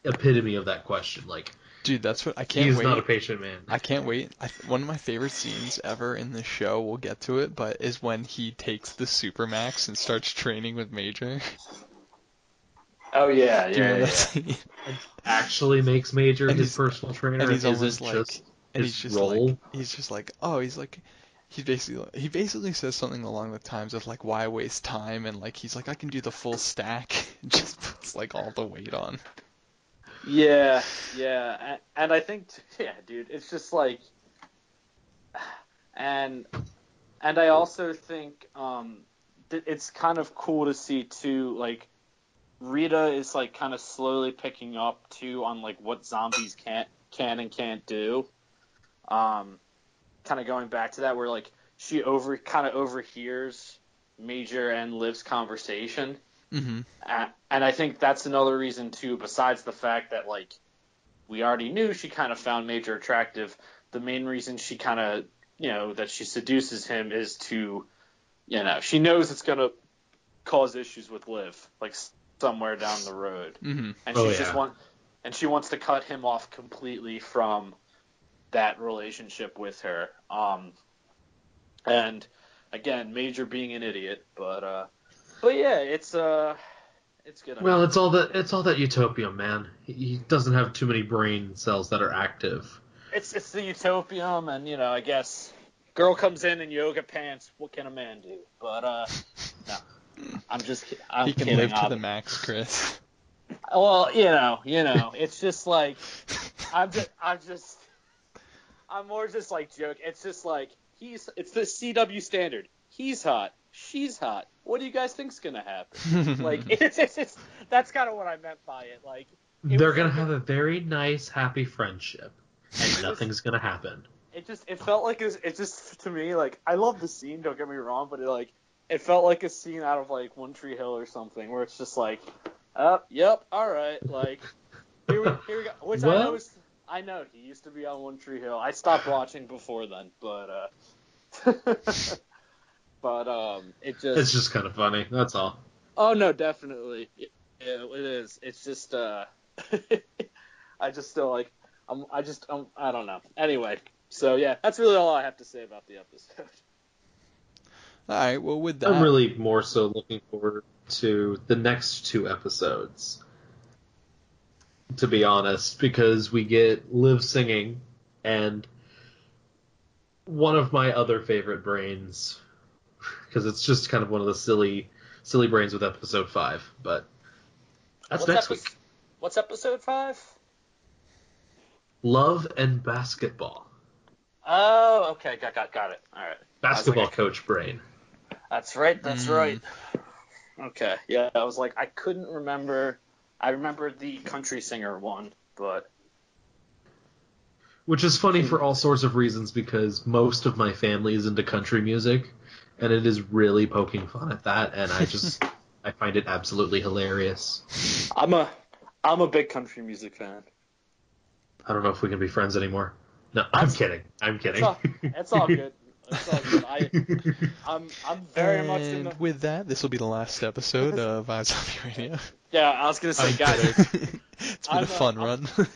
epitome of that question. Like dude, that's what I can't wait. he's wait. not a patient man. I can't wait. I, one of my favorite scenes ever in the show, we'll get to it, but is when he takes the Supermax and starts training with Major. Oh yeah, Do you remember that scene? Actually makes Major And his personal trainer. and he's isn't like, just and his he's just role. like, he's just like, oh, he's like, he basically, he basically says something along the times of like, why waste time? And like, he's like, I can do the full stack. and just puts like all the weight on. Yeah, yeah, and, I think yeah, dude, it's just like, and and I also think um, it's kind of cool to see too, like Rita is like kind of slowly picking up too on like what zombies can can and can't do. Um, kind of going back to that where like she over kind of overhears Major and Liv's conversation. Hmm A- and I think that's another reason too, besides the fact that like we already knew she kind of found Major attractive. The main reason she kind of, you know, that she seduces him is to, you know, she knows it's gonna cause issues with Liv, like somewhere down the road, hmm and Oh, she just yeah. want, and she wants to cut him off completely from that relationship with her. Um, and again, Major being an idiot, but uh, but yeah, it's uh, it's good. Well, it's all that it's all that utopium, man. He, he doesn't have too many brain cells that are active. it's it's the utopium, and you know, I guess girl comes in in yoga pants. What can a man do? But uh, no, I'm just I'm he can kidding. live to ob- the max, Chris. Well, you know, you know, it's just like I'm just I'm just I'm more just like joke. It's just like he's it's the CW standard. He's hot. She's hot. What do you guys think's gonna happen? Like it's, it's, it's that's kind of what I meant by it. Like It They're gonna like have a very nice, happy friendship, and nothing's gonna happen. it just it felt like it, it just to me like I love the scene. Don't get me wrong, but it like it felt like a scene out of like One Tree Hill or something, where it's just like, up, yep, all right, like here we here we go. Which I Well- know is I know he used to be on One Tree Hill. I stopped watching before then, but uh, but um, it just It's just kind of funny. That's all. Oh no, definitely. Yeah, it is. It's just uh I just still like I'm I just um, I don't know. Anyway, so yeah, that's really all I have to say about the episode. All right. Well, with that, I'm really more so looking forward to the next two episodes. To be honest, because we get Liv singing and one of my other favorite brains, because it's just kind of one of the silly, silly brains with episode five. But that's What's next epi- week. What's episode 5? Love and basketball. Oh, okay, got got got it. All right. Basketball like- coach brain. That's right. That's Mm. right. Okay. Yeah, I was like I couldn't remember I remember the country singer one, but Which is funny for all sorts of reasons because most of my family is into country music, and it is really poking fun at that, and I just I find it absolutely hilarious. I'm a I'm a big country music fan. I don't know if we can be friends anymore. No, I'm That's- kidding. I'm kidding. It's all, it's all good. It's all good. I I'm I'm very much in and the with that, this will be the last episode of iZombie Radio. Yeah, I was gonna say, I'm guys, it's been I'm, a fun I'm- run.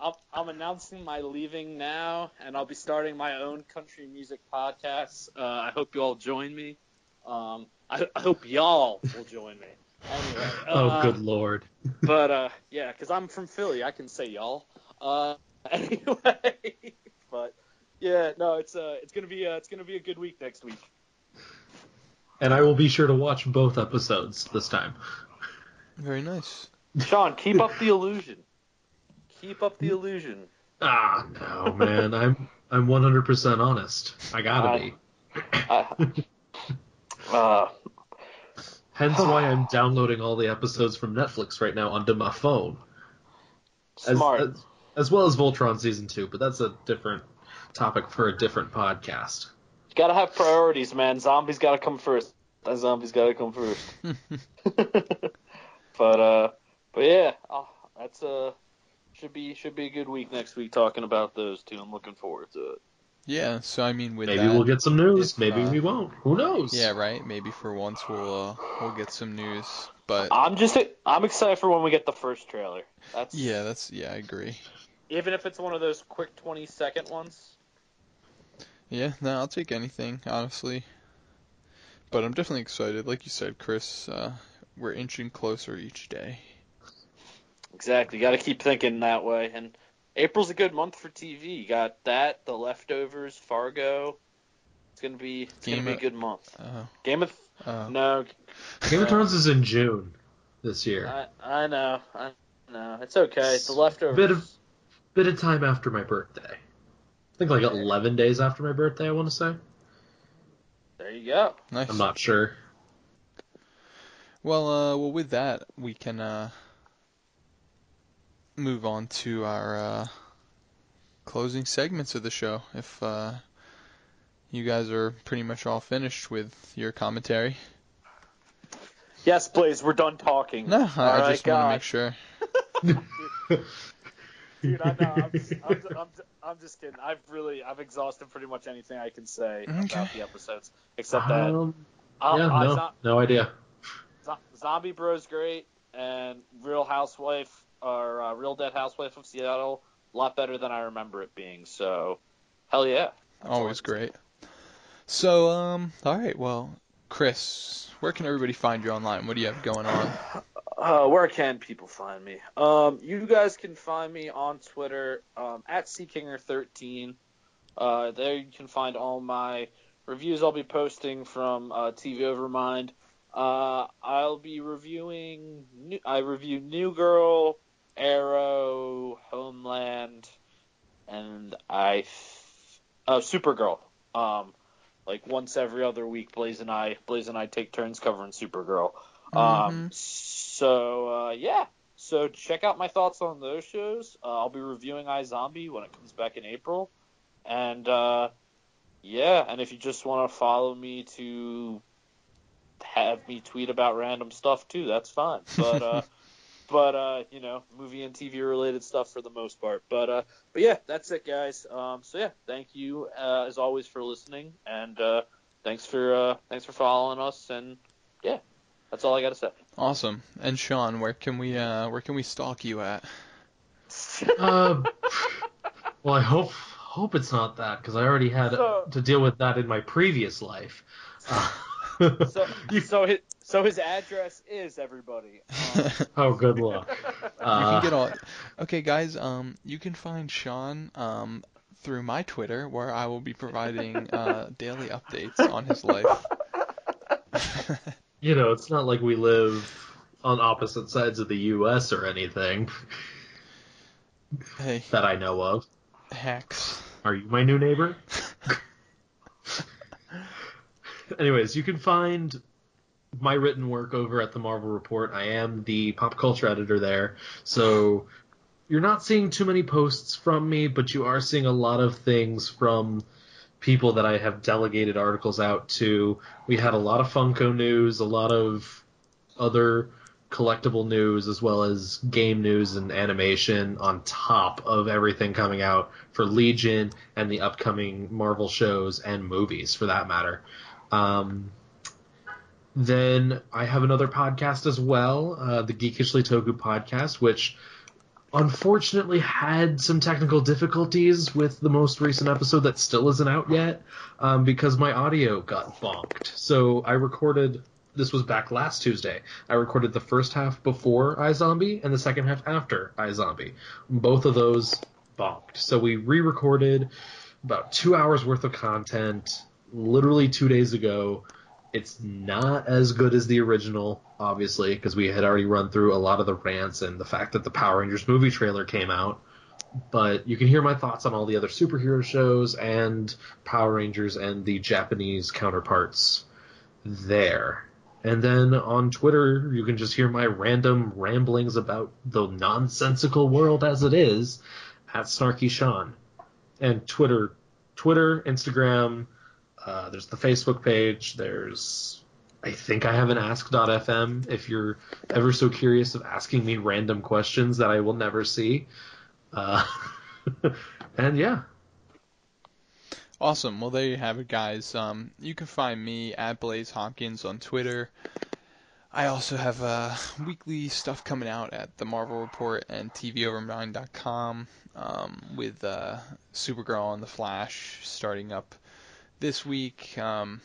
I'm, I'm announcing my leaving now, and I'll be starting my own country music podcast. Uh, I hope you all join me. Um, I, I hope y'all will join me. Anyway, oh, uh, good lord. But uh, yeah, because I'm from Philly, I can say y'all. Uh, anyway, but yeah, no, it's uh, it's gonna be uh, it's gonna be a good week next week. And I will be sure to watch both episodes this time. Very nice. Shawn, keep up the illusion. Keep up the illusion. Ah, no, man. I'm I'm 100% honest. I gotta I- be. Uh, uh, Hence why I'm downloading all the episodes from Netflix right now onto my phone. As, smart. As, as well as Voltron season two, but that's a different topic for a different podcast. You gotta have priorities, man. Zombies gotta come first. That zombies gotta come first. but uh, but yeah, oh, that's uh, should be should be a good week next week talking about those two. I'm looking forward to it. Yeah. So I mean, with Maybe that, we'll get some news. if, Maybe uh, we won't. Who knows? yeah, right. Maybe for once we'll uh, we'll get some news. But I'm just I'm excited for when we get the first trailer. That's yeah, that's yeah, I agree. Even if it's one of those quick 20 second ones. Yeah, no, I'll take anything, honestly. But I'm definitely excited. Like you said, Chris, uh, we're inching closer each day. Exactly. You got to keep thinking that way. And April's a good month for TV. You got that, The Leftovers, Fargo. It's gonna be it's Game gonna be a good month. Uh, Game of uh, no, Game of Thrones is in June this year. I I know I know it's okay. It's The Leftovers. Bit of- Bit of time after my birthday. I think like 11 days after my birthday, I want to say. There you go. nice. I'm not sure. Well, uh, well, with that, we can uh, move on to our uh, closing segments of the show. If uh, you guys are pretty much all finished with your commentary. Yes, please. We're done talking. No, I, All I right, just want to make sure. Dude, I know. I'm just, I'm, I'm, I'm just kidding. I've really, I've exhausted pretty much anything I can say Okay. about the episodes, except that Um, um, yeah, uh, no, Zo- no idea. Zo- Zombie Bro's great, and Real Housewife or uh, Real Dead Housewife of Seattle, a lot better than I remember it being. So, hell yeah. That's Always I can say. great. So, um, all right. Well, Chris, where can everybody find you online? What do you have going on? Uh, where can people find me? Um, you guys can find me on Twitter um, at ckinger13. Uh, there you can find all my reviews I'll be posting from uh, TV Overmind. Uh, I'll be reviewing. New, I review New Girl, Arrow, Homeland, and I. Oh, Supergirl. Um, like once every other week, Blaise and I, Blaise and I take turns covering Supergirl. Um, so uh, yeah, so check out my thoughts on those shows. Uh, I'll be reviewing iZombie when it comes back in April, and uh, yeah, and if you just want to follow me to have me tweet about random stuff too, that's fine. But uh, but uh, you know, movie and TV related stuff for the most part. But uh, but yeah, that's it, guys. Um, so yeah, thank you uh, as always for listening, and uh, thanks for uh, thanks for following us, and yeah, that's all I got to say. Awesome. And Shawn, where can we uh, where can we stalk you at? Uh, well, I hope hope it's not that because I already had So- to deal with that in my previous life. Uh, So, so his so his address is everybody. Um, oh, good luck. you Uh, can get all. Okay, guys. Um, you can find Shawn um through my Twitter, where I will be providing uh daily updates on his life. you know, it's not like we live on opposite sides of the U.S. or anything hey, that I know of. hacks. Are you my new neighbor? Anyways, you can find my written work over at the Marvel Report. I am the pop culture editor there. So you're not seeing too many posts from me, but you are seeing a lot of things from people that I have delegated articles out to. We had a lot of Funko news, a lot of other collectible news, as well as game news and animation on top of everything coming out for Legion and the upcoming Marvel shows and movies, for that matter. Um, then I have another podcast as well, uh, the Geekishly Toku podcast, which unfortunately had some technical difficulties with the most recent episode that still isn't out yet um, because my audio got bonked. So I recorded. This was back last Tuesday. I recorded the first half before iZombie and the second half after iZombie. Both of those bonked. So we re-recorded about two hours worth of content literally two days ago. It's not as good as the original, obviously, because we had already run through a lot of the rants and the fact that the Power Rangers movie trailer came out. But you can hear my thoughts on all the other superhero shows and Power Rangers and the Japanese counterparts there. And then on Twitter, you can just hear my random ramblings about the nonsensical world as it is at Snarky Shawn. And Twitter, Twitter, Instagram, uh, there's the Facebook page. There's, I think I have an ask.fm if you're ever so curious of asking me random questions that I will never see. Uh, and yeah, Awesome. Well, there you have it, guys. Um, you can find me at Blaise Hopkins on Twitter. I also have uh, weekly stuff coming out at the Marvel Report and TVOvermind.com um, with uh, Supergirl and the Flash starting up this week. Um,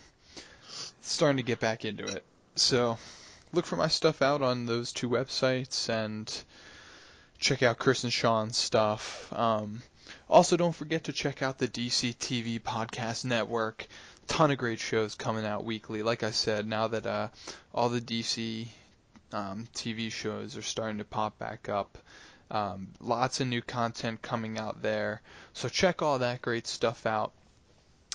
starting to get back into it. So look for my stuff out on those two websites and check out Chris and Shawn's stuff. Um, also, don't forget to check out the DC TV Podcast Network. Ton of great shows coming out weekly. Like I said, now that uh, all the DC um, TV shows are starting to pop back up, um, lots of new content coming out there. So check all that great stuff out.